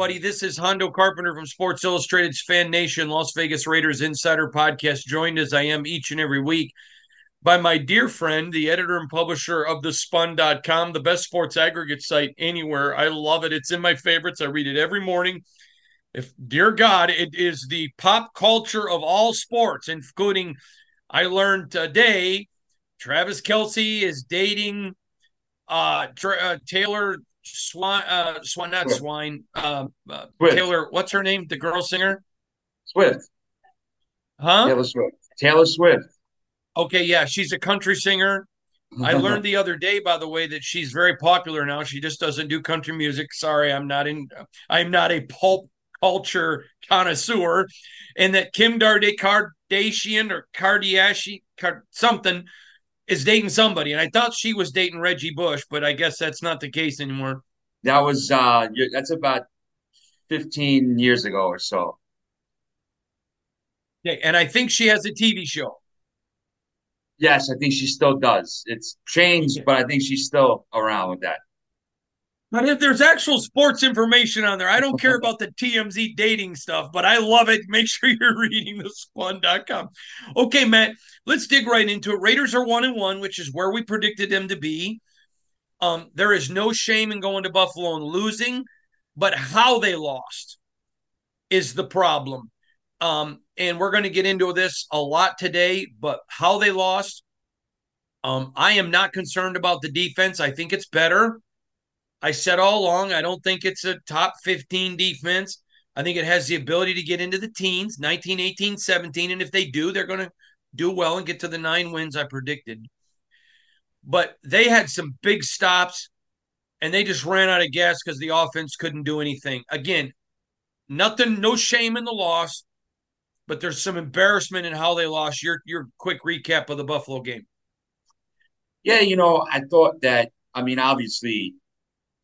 Everybody. This is Hondo Carpenter from Sports Illustrated's Fan Nation, Las Vegas Raiders Insider Podcast, joined as I am each and every week by my dear friend, the editor and publisher of the spun.com, the best sports aggregate site anywhere. I love it. It's in my favorites. I read it every morning. If dear God, it is the pop culture of all sports, including I learned today Travis Kelce is dating uh, Tra- uh Taylor Swan, uh, Swan, not Swift. Swine, uh, uh, Taylor, what's her name? The girl singer? Swift. Huh? Taylor Swift. Taylor Swift. Okay, yeah, she's a country singer. I learned the other day, by the way, that she's very popular now. She just doesn't do country music. Sorry, I'm not in. I'm not a pulp culture connoisseur, and that Kim Kardashian or Kardashian something is dating somebody, and I thought she was dating Reggie Bush, but I guess that's not the case anymore. That was uh that's about 15 years ago or so. Yeah, and I think she has a TV show. Yes, I think she still does. It's changed, but I think she's still around with that. But if there's actual sports information on there, I don't care about the TMZ dating stuff, but I love it. Make sure you're reading the spun.com. Okay, Matt, let's dig right into it. Raiders are one and one, which is where we predicted them to be. Um, there is no shame in going to Buffalo and losing, but how they lost is the problem. Um, and we're going to get into this a lot today, but how they lost. Um, I am not concerned about the defense. I think it's better. I said all along, I don't think it's a top 15 defense. I think it has the ability to get into the teens, 19, 18, 17. And if they do, they're going to do well and get to the nine wins I predicted. But they had some big stops and they just ran out of gas because the offense couldn't do anything. Again, nothing, no shame in the loss, but there's some embarrassment in how they lost. Your your quick recap of the Buffalo game. Yeah, you know, I thought that I mean, obviously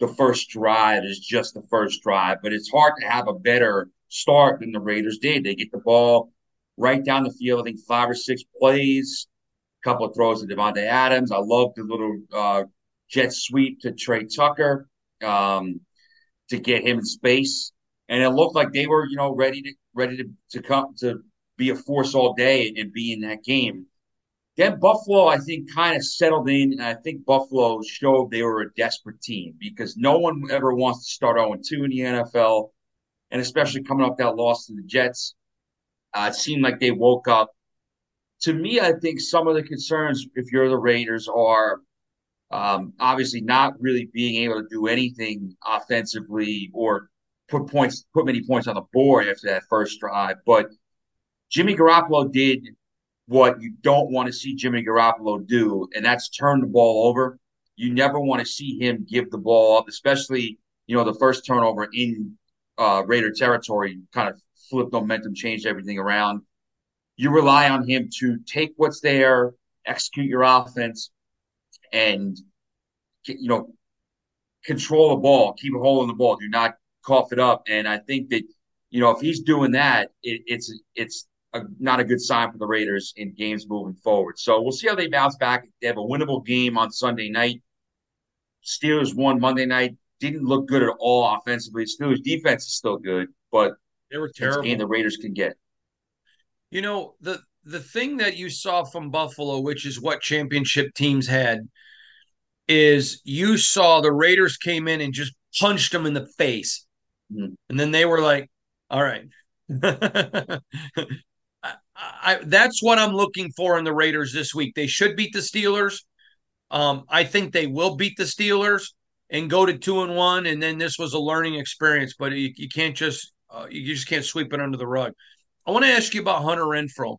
the first drive is just the first drive, but it's hard to have a better start than the Raiders did. They get the ball right down the field, I think five or six plays, a couple of throws to Davante Adams. I love the little uh, jet sweep to Tre Tucker um, to get him in space. And it looked like they were, you know, ready to ready to, to come to be a force all day and be in that game. Then Buffalo, I think, kind of settled in, and I think Buffalo showed they were a desperate team because no one ever wants to start 0 2 in the NFL, and especially coming off that loss to the Jets. Uh, it seemed like they woke up. To me, I think some of the concerns, if you're the Raiders, are um, obviously not really being able to do anything offensively or put points, put many points on the board after that first drive. But Jimmy Garoppolo did what you don't want to see Jimmy Garoppolo do, and that's turn the ball over. You never want to see him give the ball up, especially you know the first turnover in uh, Raider territory, kind of flipped momentum, changed everything around. You rely on him to take what's there, execute your offense, and you know control the ball, keep a hold on the ball, do not cough it up. And I think that you know if he's doing that, it, it's it's a, not a good sign for the Raiders in games moving forward. So we'll see how they bounce back. They have a winnable game on Sunday night. Steelers won Monday night. Didn't look good at all offensively. Steelers defense is still good, but they were terrible. game the Raiders can get. You know the the thing that you saw from Buffalo, which is what championship teams had, is you saw the Raiders came in and just punched them in the face, mm-hmm. and then they were like, "All right." I, that's what I'm looking for in the Raiders this week. They should beat the Steelers. Um, I think they will beat the Steelers and go to two and one. And then this was a learning experience, but you, you can't just uh, you just can't sweep it under the rug. I want to ask you about Hunter Renfrow.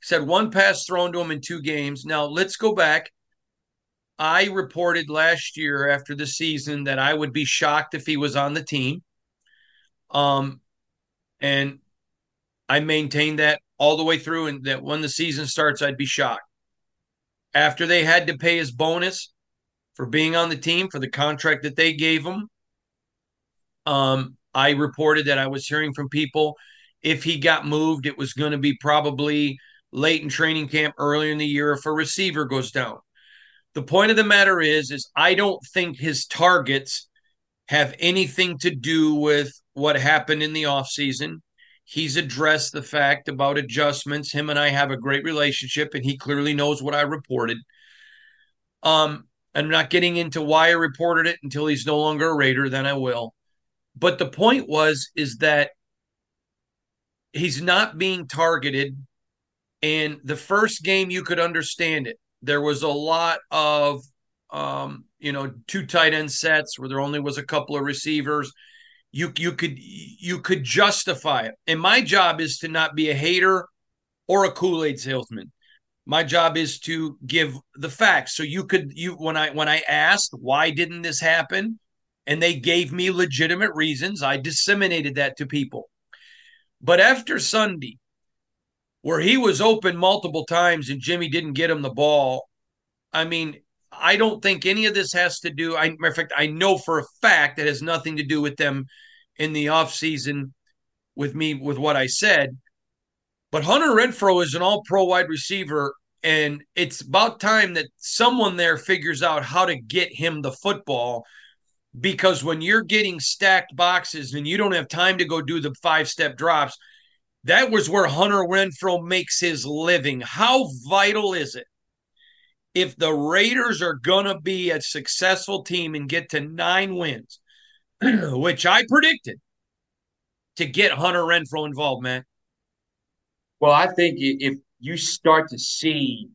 He said one pass thrown to him in two games. Now let's go back. I reported last year after the season that I would be shocked if he was on the team. Um, and I maintained that all the way through, and that when the season starts, I'd be shocked. After they had to pay his bonus for being on the team for the contract that they gave him, um, I reported that I was hearing from people if he got moved, it was going to be probably late in training camp, earlier in the year, if a receiver goes down. The point of the matter is, is I don't think his targets have anything to do with what happened in the offseason. He's addressed the fact about adjustments. Him and I have a great relationship, and he clearly knows what I reported. Um, I'm not getting into why I reported it until he's no longer a Raider, then I will. But the point was is that he's not being targeted. And the first game you could understand it. There was a lot of um, you know, two tight end sets where there only was a couple of receivers you you could you could justify it. And my job is to not be a hater or a Kool-Aid salesman. My job is to give the facts. So you could you when I when I asked why didn't this happen and they gave me legitimate reasons, I disseminated that to people. But after Sunday, where he was open multiple times and Jimmy didn't get him the ball, I mean, I don't think any of this has to do. I, matter of fact, I know for a fact that has nothing to do with them in the offseason with me with what I said. But Hunter Renfrow is an all pro wide receiver, and it's about time that someone there figures out how to get him the football. Because when you're getting stacked boxes and you don't have time to go do the five step drops, that was where Hunter Renfrow makes his living. How vital is it if the Raiders are going to be a successful team and get to nine wins, which I predicted, to get Hunter Renfrow involved, man? Well, I think if you start to see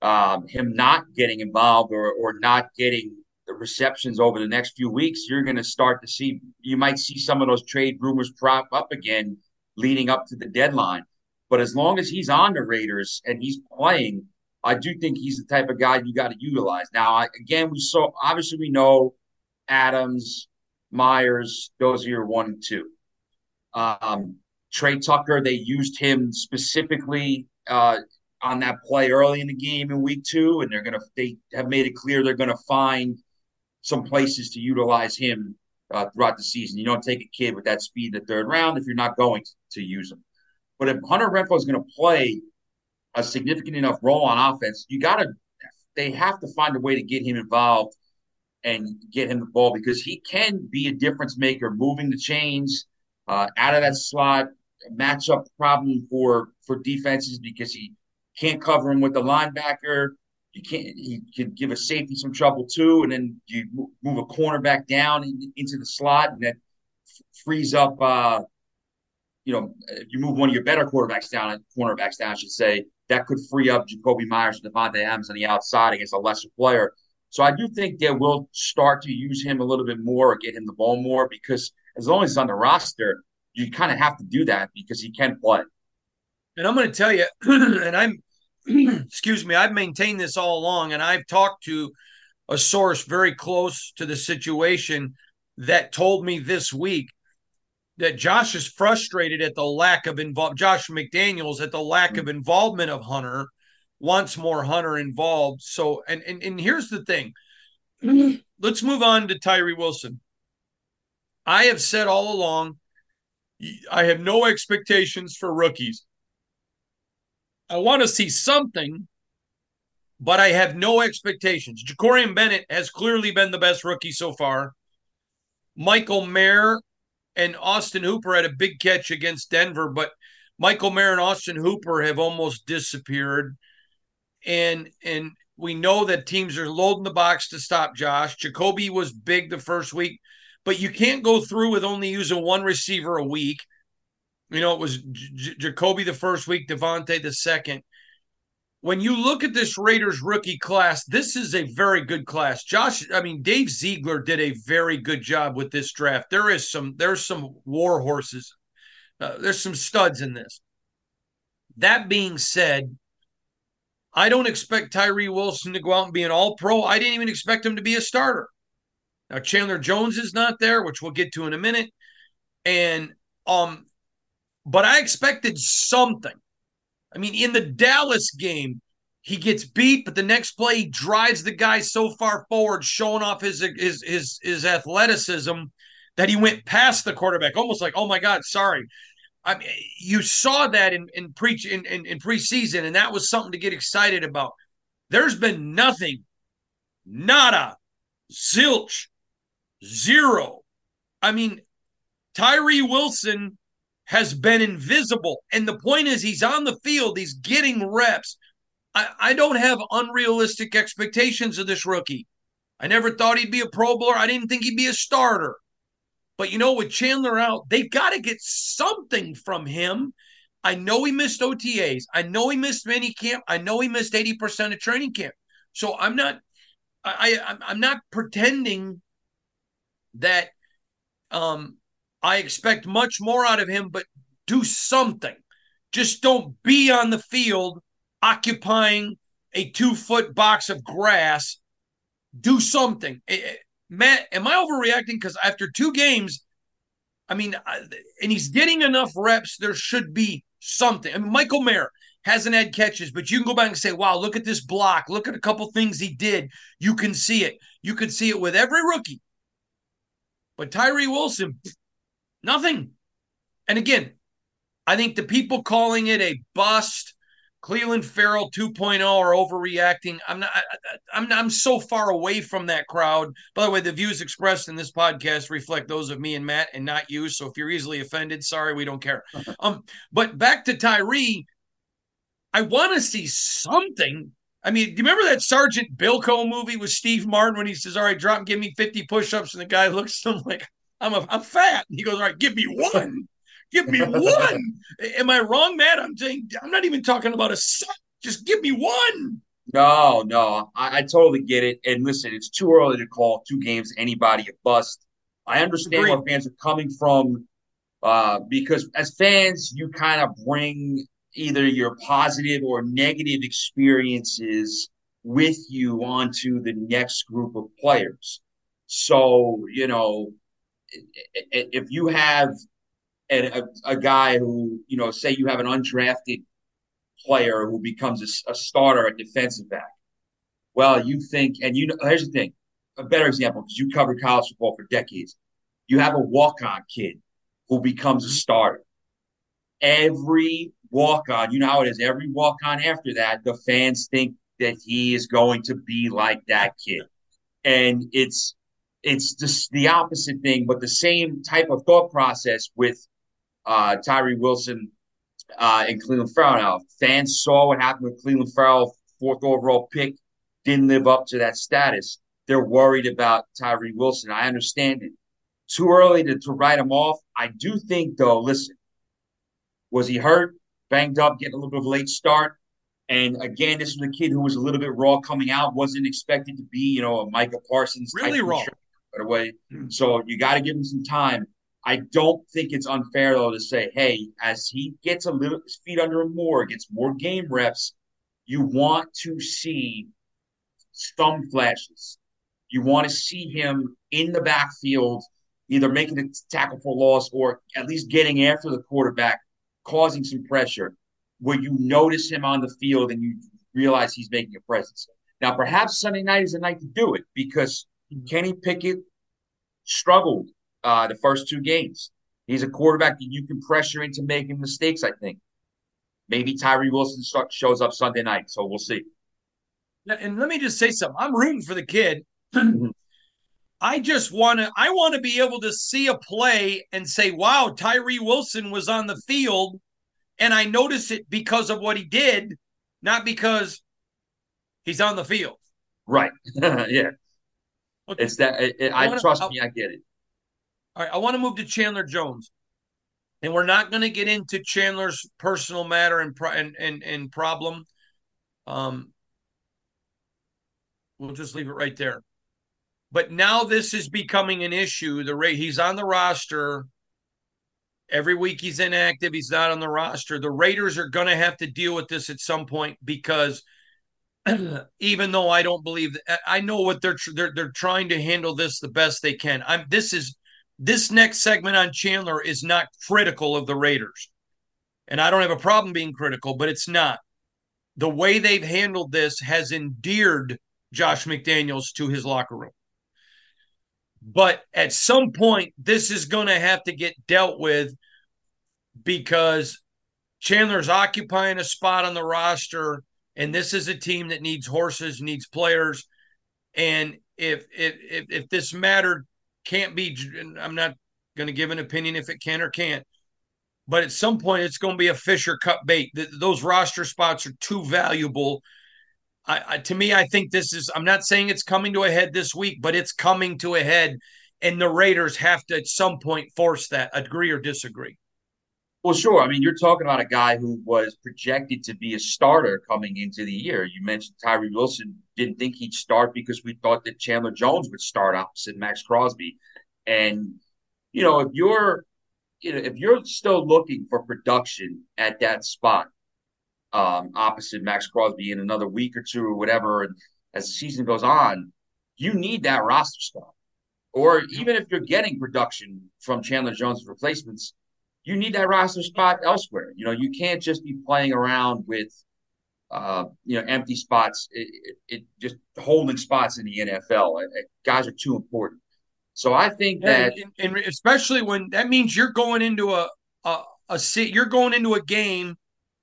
um, him not getting involved or, or not getting the receptions over the next few weeks, you're going to start to see, you might see some of those trade rumors prop up again leading up to the deadline. But as long as he's on the Raiders and he's playing, I do think he's the type of guy you got to utilize. Now, I, again, we saw obviously we know Adams, Meyers, those are your one and two. Um, Tre Tucker, they used him specifically uh, on that play early in the game in week two, and they're gonna they have made it clear they're gonna find some places to utilize him uh, throughout the season. You don't take a kid with that speed in the third round if you're not going to, to use him. But if Hunter Renfrow is going to play a significant enough role on offense, you got to, they have to find a way to get him involved and get him the ball because he can be a difference maker, moving the chains uh, out of that slot, matchup problem for for defenses because he can't cover him with the linebacker. You can't. He could give a safety some trouble too, and then you move a cornerback down into the slot, and that frees up. Uh, you know, if you move one of your better quarterbacks down, cornerbacks down, I should say, that could free up Jakobi Meyers and Davante Adams on the outside against a lesser player. So I do think they will start to use him a little bit more or get him the ball more because as long as he's on the roster, you kind of have to do that because he can play. And I'm going to tell you, and I'm, excuse me, I've maintained this all along, and I've talked to a source very close to the situation that told me this week that Josh is frustrated at the lack of involved Josh McDaniels at the lack of involvement of Hunter, wants more Hunter involved. So and and, and here's the thing. Let's move on to Tyree Wilson. I have said all along, I have no expectations for rookies. I want to see something, but I have no expectations. Jakorian Bennett has clearly been the best rookie so far. Michael Mayer and Austin Hooper had a big catch against Denver, but Michael Mayer and Austin Hooper have almost disappeared. And and we know that teams are loading the box to stop Josh. Jakobi was big the first week, but you can't go through with only using one receiver a week. You know, it was J- Jakobi the first week, Davante the second when you look at this Raiders rookie class, this is a very good class. Josh, I mean, Dave Ziegler did a very good job with this draft. There is some, there's some war horses. Uh, there's some studs in this. That being said, I don't expect Tyree Wilson to go out and be an all pro. I didn't even expect him to be a starter. Now, Chandler Jones is not there, which we'll get to in a minute. And, um, but I expected something. I mean, in the Dallas game, he gets beat, but the next play he drives the guy so far forward, showing off his his his, his athleticism that he went past the quarterback, almost like, oh my God, sorry. I mean, you saw that in in pre in, in, in preseason, and that was something to get excited about. There's been nothing, nada, zilch, zero. I mean, Tyree Wilson has been invisible. And the point is, he's on the field, he's getting reps. I, I don't have unrealistic expectations of this rookie. I never thought he'd be a Pro Bowler. I didn't think he'd be a starter. But you know, with Chandler out, they've got to get something from him. I know he missed OTAs. I know he missed mini camp. I know he missed 80% of training camp. So I'm not I, I I'm not pretending that um I expect much more out of him, but do something. Just don't be on the field occupying a two foot box of grass. Do something. Eh, eh, Matt, am I overreacting? Because after two games, I mean, and he's getting enough reps, there should be something. I mean, Michael Mayer hasn't had catches, but you can go back and say, wow, look at this block. Look at a couple things he did. You can see it. You can see it with every rookie. But Tyree Wilson, Nothing. And again, I think the people calling it a bust, Clelin Ferrell 2.0 are overreacting. I'm not. I'm I'm so far away from that crowd. By the way, the views expressed in this podcast reflect those of me and Matt, and not you. So if you're easily offended, sorry, we don't care. Um, but back to Tyree, I want to see something. I mean, do you remember that Sergeant Bilko movie with Steve Martin when he says, "All right, drop, give me 50 push-ups," and the guy looks at him like, I'm a, I'm fat. He goes, all right, give me one. Give me one. Am I wrong, Matt? I'm saying I'm not even talking about a set. Just give me one. No, no, I, I, totally get it. And listen, it's too early to call two games anybody a bust. I understand where fans are coming from uh, because as fans, you kind of bring either your positive or negative experiences with you onto the next group of players. So, you know, if you have a, a, guy who, you know, say you have an undrafted player who becomes a, a starter at defensive back, well, you think, and you know, here's the thing a better example, because you covered college football for decades. You have a walk on kid who becomes a mm-hmm. starter. Every walk on, you know how it is, every walk on after that, the fans think that he is going to be like that kid. And it's it's just the opposite thing, but the same type of thought process with uh, Tyree Wilson uh, and Clelin Ferrell. Now, fans saw what happened with Clelin Ferrell, fourth overall pick, didn't live up to that status. They're worried about Tyree Wilson. I understand it. Too early to, to write him off. I do think, though, listen, was he hurt, banged up, getting a little bit of a late start? And again, this was a kid who was a little bit raw coming out, wasn't expected to be, you know, a Micah Parsons really raw right away. Hmm. So you got to give him some time. I don't think it's unfair though to say, hey, as he gets a little his feet under him more, gets more game reps, you want to see some flashes. You want to see him in the backfield, either making a tackle for loss or at least getting after the quarterback, causing some pressure, where you notice him on the field and you realize he's making a presence. Now, perhaps Sunday night is the night to do it because Kenny Pickett struggled uh, the first two games. He's a quarterback that you can pressure into making mistakes, I think. Maybe Tyree Wilson start, shows up Sunday night, so we'll see. And let me just say something. I'm rooting for the kid. I just want to I want to be able to see a play and say, "Wow, Tyree Wilson was on the field." And I notice it because of what he did, not because he's on the field. Right. yeah. Okay. It's that it, it, I, wanna, trust I'll, me, I get it. All right, I want to move to Chandler Jones, and we're not going to get into Chandler's personal matter and and and, and problem. Um, we'll just leave it right there. But now this is becoming an issue. The rate he's on the roster. Every week he's inactive. He's not on the roster. The Raiders are going to have to deal with this at some point because even though I don't believe I know what they're they're they're trying to handle this the best they can. I'm this is this next segment on Chandler is not critical of the Raiders. And I don't have a problem being critical, but it's not. The way they've handled this has endeared Josh McDaniels to his locker room. But at some point, this is going to have to get dealt with because Chandler's occupying a spot on the roster, and this is a team that needs horses, needs players. And if if if, if this matter can't be. I'm not going to give an opinion if it can or can't. But at some point, it's going to be a Fisher Cup bait. those roster spots are too valuable. I, I, to me, I think this is. I'm not saying it's coming to a head this week, but it's coming to a head, and the Raiders have to at some point force that. Agree or disagree? Well, sure. I mean, you're talking about a guy who was projected to be a starter coming into the year. You mentioned Tyree Wilson didn't think he'd start because we thought that Chandler Jones would start opposite Maxx Crosby. And, you know, if you're you know, if you're still looking for production at that spot, um, opposite Maxx Crosby in another week or two or whatever, and as the season goes on, you need that roster spot. Or even if you're getting production from Chandler Jones replacements, you need that roster spot elsewhere. You know, you can't just be playing around with, uh, you know, empty spots. It, it, it just holding spots in the NFL. It, guys are too important. So I think that, and, and, especially when that means you're going into a a, a you're going into a game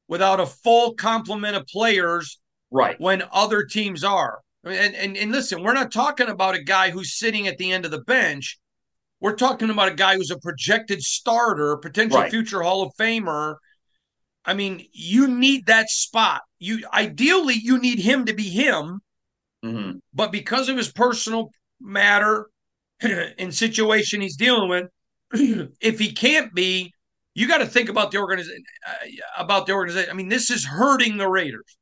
without a full complement of players, right? When other teams are. And, and and listen, we're not talking about a guy who's sitting at the end of the bench. We're talking about a guy who's a projected starter, potential right. future Hall of Famer. I mean, you need that spot. You ideally you need him to be him, mm-hmm. but because of his personal matter and situation he's dealing with, if he can't be, you got to think about the organization. Uh, about the organization. I mean, this is hurting the Raiders.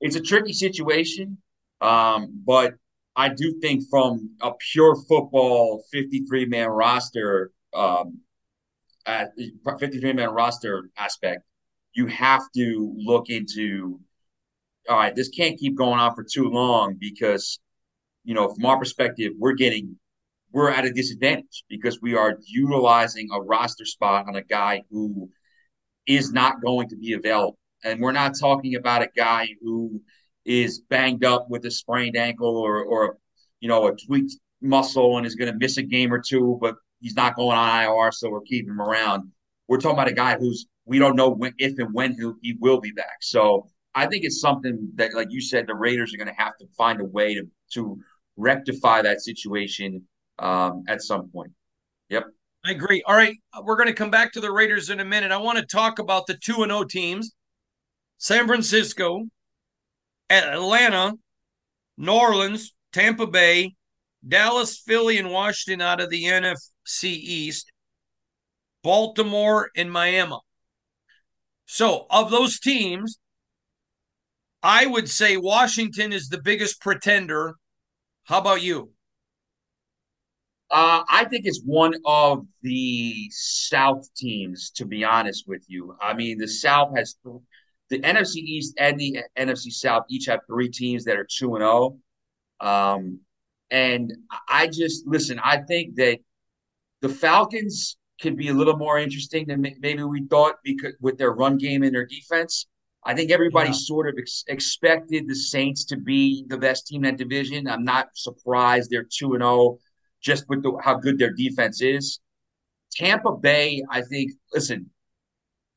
It's a tricky situation, um, but I do think from a pure football 53 man roster, um, 53 man roster aspect, you have to look into all right, this can't keep going on for too long because, you know, from our perspective, we're getting, we're at a disadvantage because we are utilizing a roster spot on a guy who is not going to be available. And we're not talking about a guy who is banged up with a sprained ankle or, or you know, a tweaked muscle and is going to miss a game or two, but he's not going on IR, so we're keeping him around. We're talking about a guy who's we don't know when, if and when he, he will be back. So I think it's something that, like you said, the Raiders are going to have to find a way to to rectify that situation um, at some point. Yep. I agree. All right, we're going to come back to the Raiders in a minute. I want to talk about the 2 and 0 teams. San Francisco, Atlanta, New Orleans, Tampa Bay, Dallas, Philly, and Washington out of the NFC East, Baltimore, and Miami. So, of those teams, I would say Washington is the biggest pretender. How about you? Uh, I think it's one of the South teams, to be honest with you. I mean, the South has the NFC East and the NFC South each have three teams that are 2 and 0. Um, and I just listen, I think that the Falcons could be a little more interesting than maybe we thought because with their run game and their defense. I think everybody yeah. sort of ex- expected the Saints to be the best team in that division. I'm not surprised they're 2 and 0 just with the, how good their defense is. Tampa Bay, I think, listen,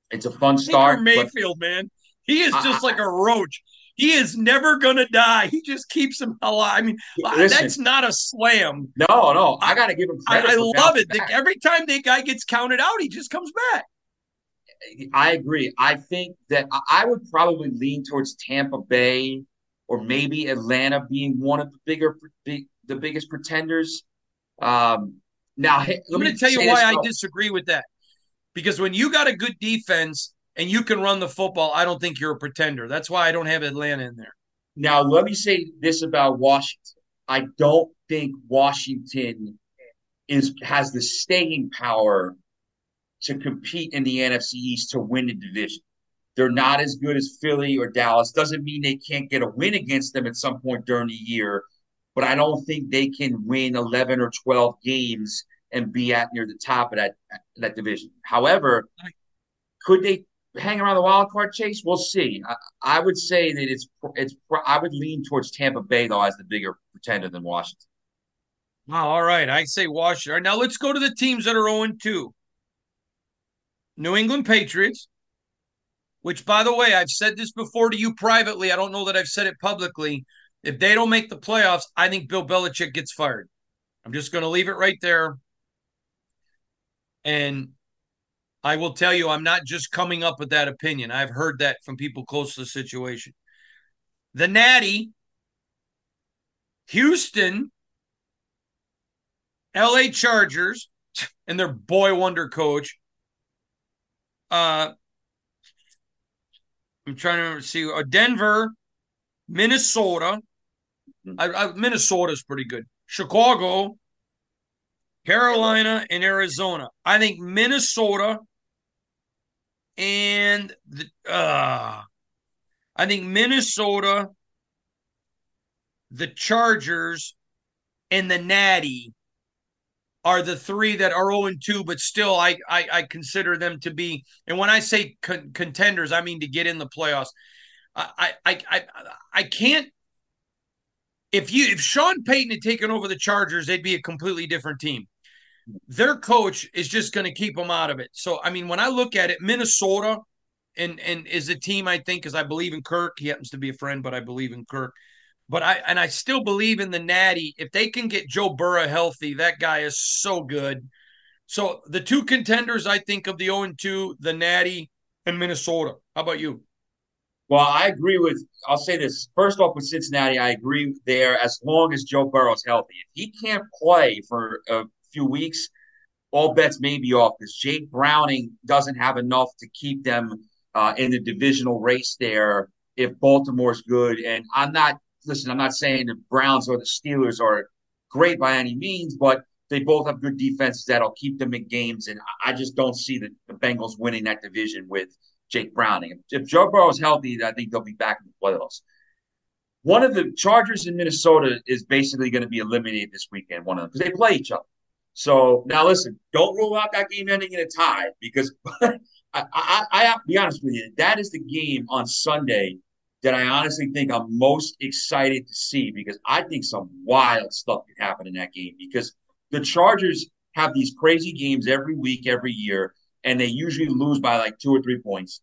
it's a fun start. Mayfield, but, man. He is just like a roach. He is never gonna die. He just keeps him alive. I mean, listen, that's not a slam. No, no, I got to give him credit. I, I love it. The, every time the guy gets counted out, he just comes back. I agree. I think that I would probably lean towards Tampa Bay or maybe Atlanta being one of the bigger, big, the biggest pretenders. Um, now, hey, let I'm me tell you why I disagree with that. Because when you got a good defense and you can run the football, I don't think you're a pretender. That's why I don't have Atlanta in there. Now, let me say this about Washington. I don't think Washington is has the staying power to compete in the NFC East to win the division. They're not as good as Philly or Dallas. Doesn't mean they can't get a win against them at some point during the year, but I don't think they can win 11 or 12 games and be at near the top of that that division. However, could they hang around the wild card chase? We'll see. I, I, would say that it's it's. I would lean towards Tampa Bay though as the bigger pretender than Washington. Wow. All right. I say Washington. Now let's go to the teams that are 0 2. New England Patriots, which by the way, I've said this before to you privately. I don't know that I've said it publicly. If they don't make the playoffs, I think Bill Belichick gets fired. I'm just going to leave it right there. And I will tell you, I'm not just coming up with that opinion. I've heard that from people close to the situation. The Natty, Houston, LA Chargers, and their boy wonder coach. Uh, I'm trying to see uh, Denver, Minnesota. I, I, pretty good. Chicago, Carolina, and Arizona. I think Minnesota and the, uh, I think Minnesota, the Chargers, and the Natty are the three that are 0 2, but still I, I, I consider them to be. And when I say con- contenders, I mean to get in the playoffs. I, I I I can't. If you if Sean Payton had taken over the Chargers, they'd be a completely different team their coach is just going to keep them out of it. So I mean, when I look at it, Minnesota and and is a team I think because I believe in Kirk. He happens to be a friend, but I believe in Kirk. But I and I still believe in the Natty. If they can get Joe Burrow healthy, that guy is so good. So the two contenders I think of the 0 2, the Natty and Minnesota. How about you? Well, I agree with. I'll say this first off with Cincinnati. I agree there as long as Joe Burrow's healthy. If he can't play for a few weeks, all bets may be off because Jake Browning doesn't have enough to keep them uh, in the divisional race there if Baltimore's good. And I'm not, listen, I'm not saying the Browns or the Steelers are great by any means, but they both have good defenses that'll keep them in games. And I just don't see the, the Bengals winning that division with Jake Browning. If, if Joe Burrow is healthy, I think they'll be back in the playoffs. One of the Chargers in Minnesota is basically going to be eliminated this weekend, one of them, because they play each other. So now listen, don't rule out that game ending in a tie because I, I, I have to be honest with you. That is the game on Sunday that I honestly think I'm most excited to see because I think some wild stuff could happen in that game because the Chargers have these crazy games every week, every year, and they usually lose by like two or three points.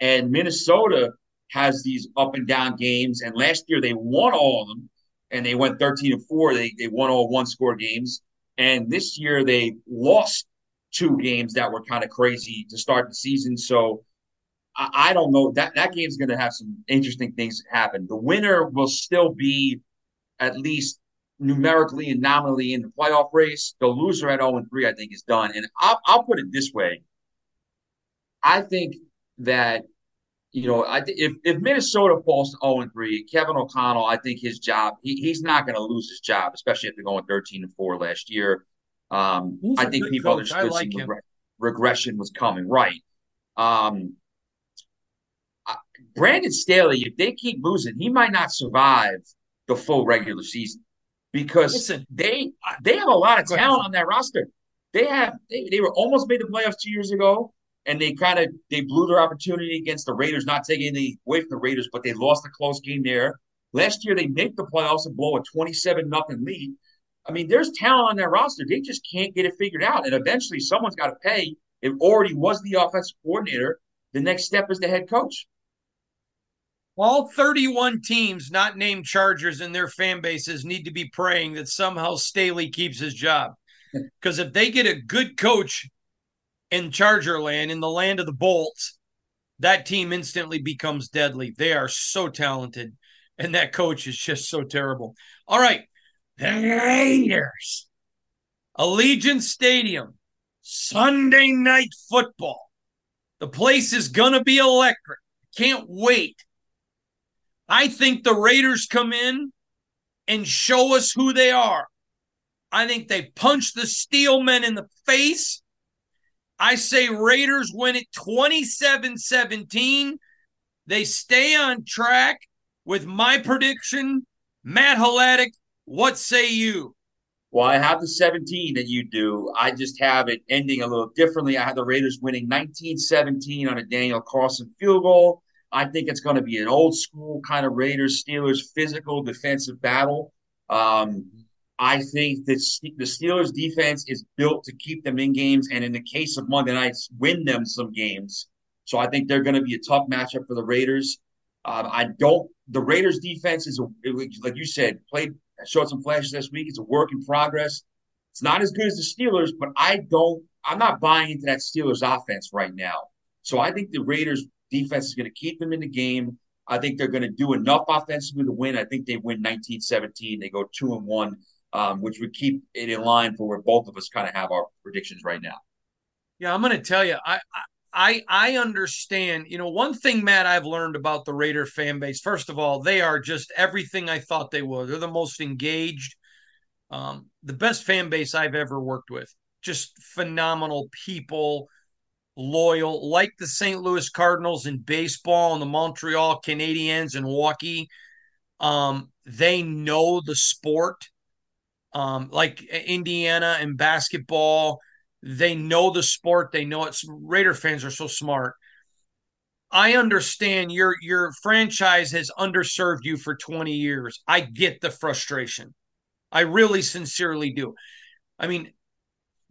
And Minnesota has these up and down games. And last year they won all of them and they went 13 and 4. They, they won all one score games. And this year they lost two games that were kind of crazy to start the season. So I, I don't know that that game's going to have some interesting things happen. The winner will still be at least numerically and nominally in the playoff race. The loser at 0 3, I think, is done. And I'll, I'll put it this way I think that you know, I if if Minnesota falls to 0 and 3, Kevin O'Connell, I think his job, he, he's not going to lose his job, especially if they're going 13 and 4 last year. Um, I think people coach. understood like reg- regression was coming, right? Um, Brandon Staley, if they keep losing, he might not survive the full regular season because Listen, they they have a lot of talent on that roster. They have they, they were almost made the playoffs two years ago and they kind of they blew their opportunity against the Raiders, not taking any away from the Raiders, but they lost a close game there. Last year they make the playoffs and blow a 27 nothing lead. I mean, there's talent on that roster. They just can't get it figured out. And eventually someone's got to pay. It already was the offensive coordinator. The next step is the head coach. All 31 teams not named Chargers in their fan bases need to be praying that somehow Staley keeps his job. Because if they get a good coach in Charger land, in the land of the Bolts, that team instantly becomes deadly. They are so talented, and that coach is just so terrible. All right, the Raiders, Allegiant Stadium, Sunday night football. The place is going to be electric. Can't wait. I think the Raiders come in and show us who they are. I think they punch the Steelmen in the face I say Raiders win it 27 17. They stay on track with my prediction. Matt Hladik, what say you? Well, I have the 17 that you do. I just have it ending a little differently. I have the Raiders winning 19 17 on a Daniel Carlson field goal. I think it's going to be an old school kind of Raiders Steelers physical defensive battle. Um, I think that the Steelers defense is built to keep them in games, and in the case of Monday nights, win them some games. So I think they're going to be a tough matchup for the Raiders. Um, I don't. The Raiders defense is, like you said, played showed some flashes this week. It's a work in progress. It's not as good as the Steelers, but I don't. I'm not buying into that Steelers offense right now. So I think the Raiders defense is going to keep them in the game. I think they're going to do enough offensively to win. I think they win 19-17. They go two and one um, which would keep it in line for where both of us kind of have our predictions right now. Yeah, I'm going to tell you, I, I I understand. You know, one thing, Matt, I've learned about the Raider fan base. First of all, they are just everything I thought they were. They're the most engaged, um, the best fan base I've ever worked with. Just phenomenal people, loyal, like the St. Louis Cardinals in baseball and the Montreal Canadiens in hockey. Um, they know the sport um, like Indiana and basketball. They know the sport. They know it's Raider fans are so smart. I understand your your franchise has underserved you for 20 years. I get the frustration. I really sincerely do. I mean,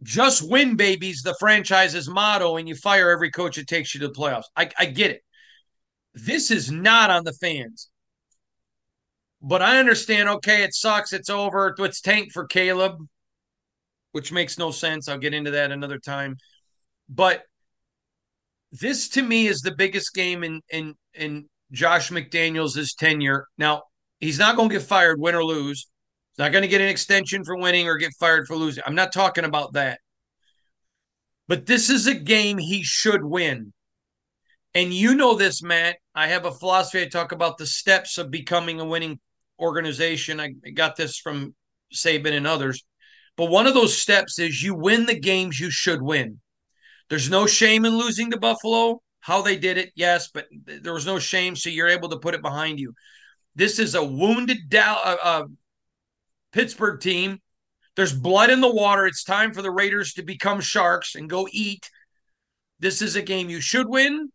just win, babies, the franchise's motto, and you fire every coach that takes you to the playoffs. I, I get it. This is not on the fans. But I understand, okay, it sucks. It's over. It's tank for Caleb, which makes no sense. I'll get into that another time. But this to me is the biggest game in in in Josh McDaniels' tenure. Now, he's not going to get fired, win or lose. He's not going to get an extension for winning or get fired for losing. I'm not talking about that. But this is a game he should win. And you know this, Matt. I have a philosophy. I talk about the steps of becoming a winning organization. I got this from Saban and others. But one of those steps is you win the games you should win. There's no shame in losing to Buffalo. How they did it, yes, but there was no shame, so you're able to put it behind you. This is a wounded Dow- uh, uh, Pittsburgh team. There's blood in the water. It's time for the Raiders to become sharks and go eat. This is a game you should win.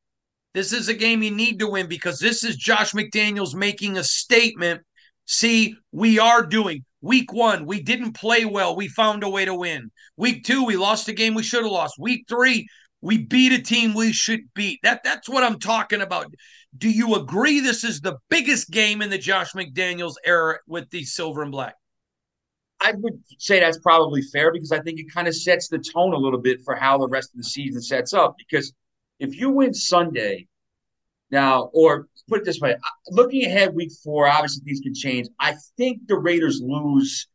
This is a game you need to win because this is Josh McDaniels making a statement See, we are doing week one, we didn't play well. We found a way to win. Week two, we lost a game we should have lost. Week three, we beat a team we should beat. That that's what I'm talking about. Do you agree this is the biggest game in the Josh McDaniels era with the silver and black? I would say that's probably fair because I think it kind of sets the tone a little bit for how the rest of the season sets up. Because if you win Sunday now, or put it this way, uh, looking ahead week four, obviously things can change. I think the Raiders lose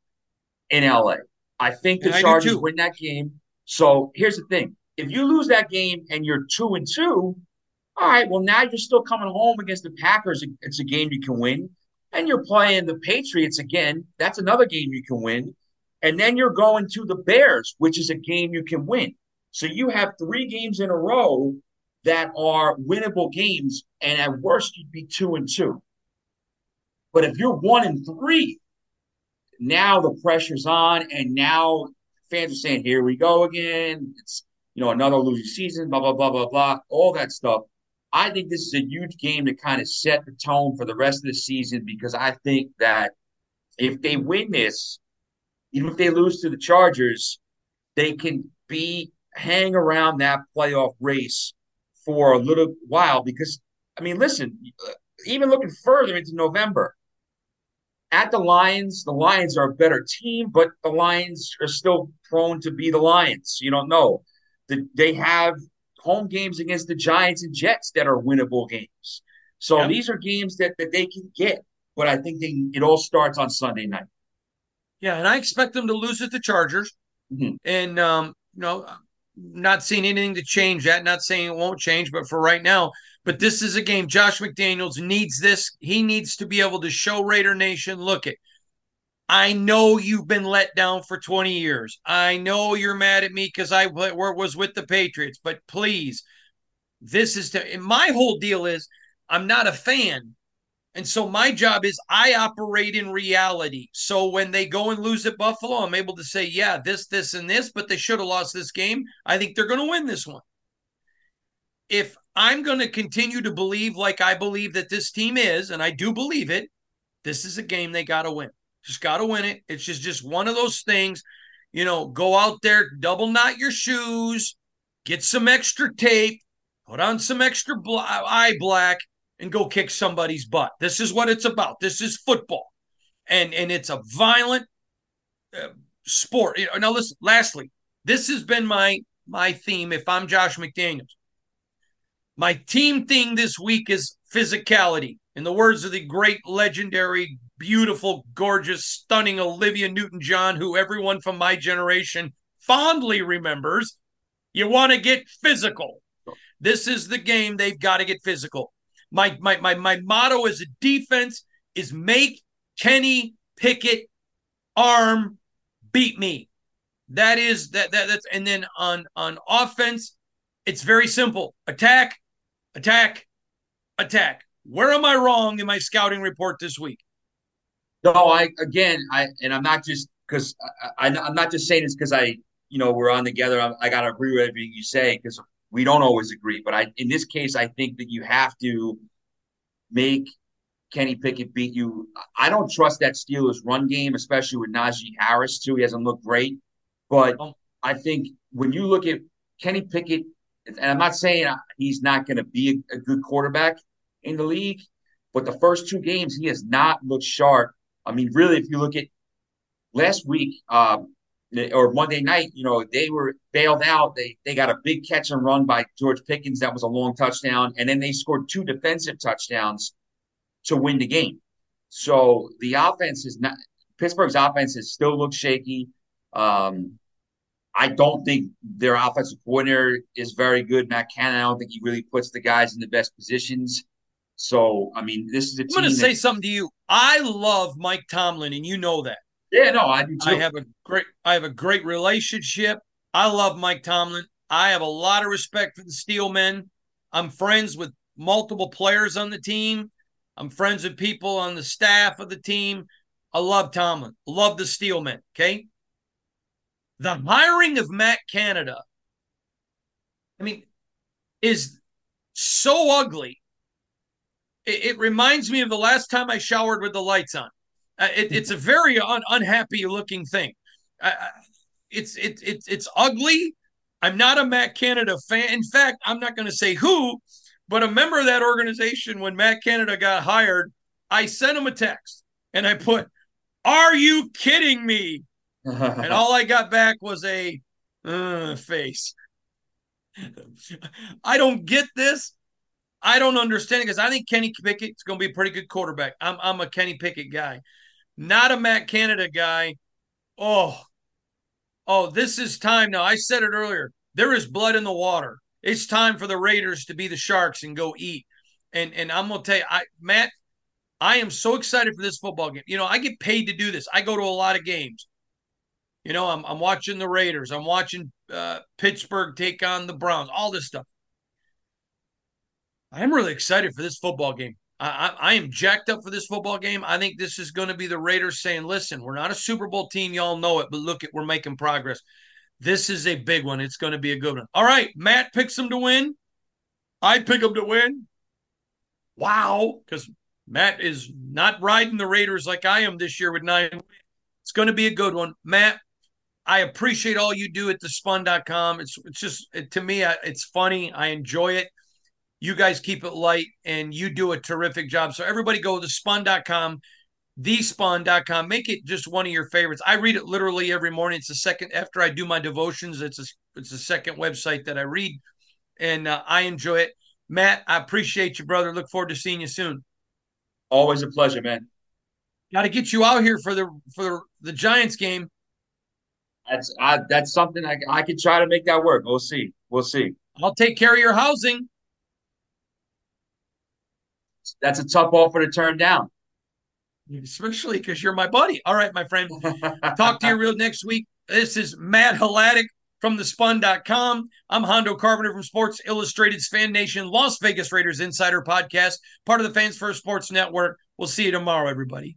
in LA. I think the Chargers win that game. So here's the thing: if you lose that game and you're two and two, all right, well now you're still coming home against the Packers. It's a game you can win and you're playing the Patriots again. That's another game you can win. And then you're going to the Bears, which is a game you can win. So you have three games in a row that are winnable games, and at worst you'd be two and two. But if you're one and three, now the pressure's on, and now fans are saying, "Here we go again." It's you know another losing season, blah blah blah blah blah, all that stuff. I think this is a huge game to kind of set the tone for the rest of the season because I think that if they win this, even if they lose to the Chargers, they can be hang around that playoff race for a little while because I mean, listen, even looking further into November, at the Lions, the Lions are a better team, but the Lions are still prone to be the Lions. You don't know. That they have home games against the Giants and Jets that are winnable games. So yep. these are games that, that they can get, but I think they, it all starts on Sunday night. Yeah, and I expect them to lose at the Chargers. Mm-hmm. And um, you know, not seeing anything to change that. Not saying it won't change, but for right now. But this is a game. Josh McDaniels needs this. He needs to be able to show Raider Nation, look it. I know you've been let down for 20 years. I know you're mad at me because I was with the Patriots, but please, this is to my whole deal is I'm not a fan. And so my job is I operate in reality. So when they go and lose at Buffalo, I'm able to say, yeah, this, this, and this, but they should have lost this game. I think they're going to win this one. If I'm going to continue to believe like I believe that this team is, and I do believe it, this is a game they got to win. Just got to win it. It's just just one of those things. You know, go out there, double knot your shoes, get some extra tape, put on some extra bl- eye black, and go kick somebody's butt. This is what it's about. This is football, and and it's a violent uh, sport. Now, listen. Lastly, this has been my my theme. If I'm Josh McDaniels, my team thing this week is physicality. In the words of the great, legendary beautiful, gorgeous, stunning Olivia Newton John, who everyone from my generation fondly remembers. You want to get physical. This is the game they've got to get physical. My, my, my, my motto as a defense is make Kenny Pickett arm beat me. That is that, that that's and then on on offense, it's very simple. Attack, attack, attack. Where am I wrong in my scouting report this week? No, I again, I and I'm not just because I, I, am not just saying this because I, you know, we're on together. I, I got to agree with everything you say because we don't always agree. But I, in this case, I think that you have to make Kenny Pickett beat you. I don't trust that Steelers run game, especially with Najee Harris too. He hasn't looked great, but oh. I think when you look at Kenny Pickett, and I'm not saying he's not going to be a, a good quarterback in the league, but the first two games he has not looked sharp I mean, really, if you look at last week um, or Monday night, you know, they were bailed out. They they got a big catch and run by George Pickens. That was a long touchdown. And then they scored two defensive touchdowns to win the game. So the offense is not Pittsburgh's offense is still looks shaky. Um, I don't think their offensive coordinator is very good. Matt Canada, I don't think he really puts the guys in the best positions. So, I mean, this is a team. I'm going to say something to you. I love Mike Tomlin, and you know that. Yeah, no, I do too. I have a great, I have a great relationship. I love Mike Tomlin. I have a lot of respect for the Steelmen. I'm friends with multiple players on the team. I'm friends with people on the staff of the team. I love Tomlin. Love the Steelmen. Okay. The hiring of Matt Canada, I mean, is so ugly it, it, reminds me of the last time I showered with the lights on. Uh, it, it's a very un, unhappy looking thing. Uh, it's it, it, it's ugly. I'm not a Matt Canada fan. In fact, I'm not going to say who, but a member of that organization, when Matt Canada got hired, I sent him a text and I put, Are you kidding me? and all I got back was a uh, face. I don't get this. I don't understand it because I think Kenny Pickett's going to be a pretty good quarterback. I'm I'm a Kenny Pickett guy, not a Matt Canada guy. Oh, oh, this is time now. I said it earlier. There is blood in the water. It's time for the Raiders to be the Sharks and go eat. And and I'm gonna tell you, I Matt, I am so excited for this football game. You know, I get paid to do this. I go to a lot of games. You know, I'm I'm watching the Raiders. I'm watching uh, Pittsburgh take on the Browns. All this stuff. I'm really excited for this football game. I, I, I am jacked up for this football game. I think this is going to be the Raiders saying, "Listen, we're not a Super Bowl team. Y'all know it, but look at we're making progress. This is a big one. It's going to be a good one." All right, Matt picks them to win. I pick them to win. Wow, because Matt is not riding the Raiders like I am this year with nine. It's going to be a good one, Matt. I appreciate all you do at the spun.com. It's it's just it, to me it's funny. I enjoy it. You guys keep it light and you do a terrific job. So everybody go to spun.com, thespun.com. Make it just one of your favorites. I read it literally every morning. It's the second after I do my devotions. It's a, it's the second website that I read and uh, I enjoy it. Matt, I appreciate you, brother. Look forward to seeing you soon. Always a pleasure, man. Got to get you out here for the for the, Giants game. That's I, that's something I I could try to make that work. We'll see. We'll see. I'll take care of your housing that's a tough offer to turn down. Especially because you're my buddy. All right, my friend. Talk to you real next week. This is Matt Hladik from the spun.com. I'm Hondo Carpenter from Sports Illustrated's Fan Nation Las Vegas Raiders Insider Podcast, part of the Fans First Sports Network. We'll see you tomorrow, everybody.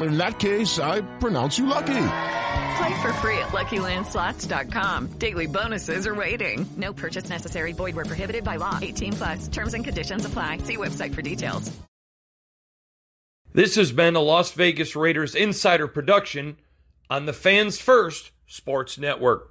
In that case, I pronounce you lucky. Play for free at LuckyLandSlots.com. Daily bonuses are waiting. No purchase necessary. Void where prohibited by law. 18 plus. Terms and conditions apply. See website for details. This has been a Las Vegas Raiders insider production on the Fans First Sports Network.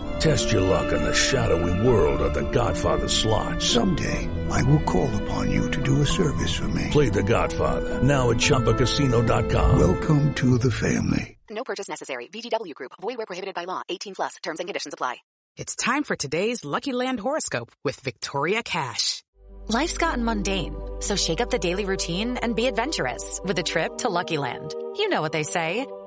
Test your luck in the shadowy world of The Godfather slot. Someday, I will call upon you to do a service for me. Play The Godfather, now at ChumbaCasino.com. Welcome to the family. No purchase necessary. VGW Group. Void where prohibited by law. 18 plus. Terms and conditions apply. It's time for today's Lucky Land horoscope with Victoria Cash. Life's gotten mundane, so shake up the daily routine and be adventurous with a trip to Lucky Land. You know what they say.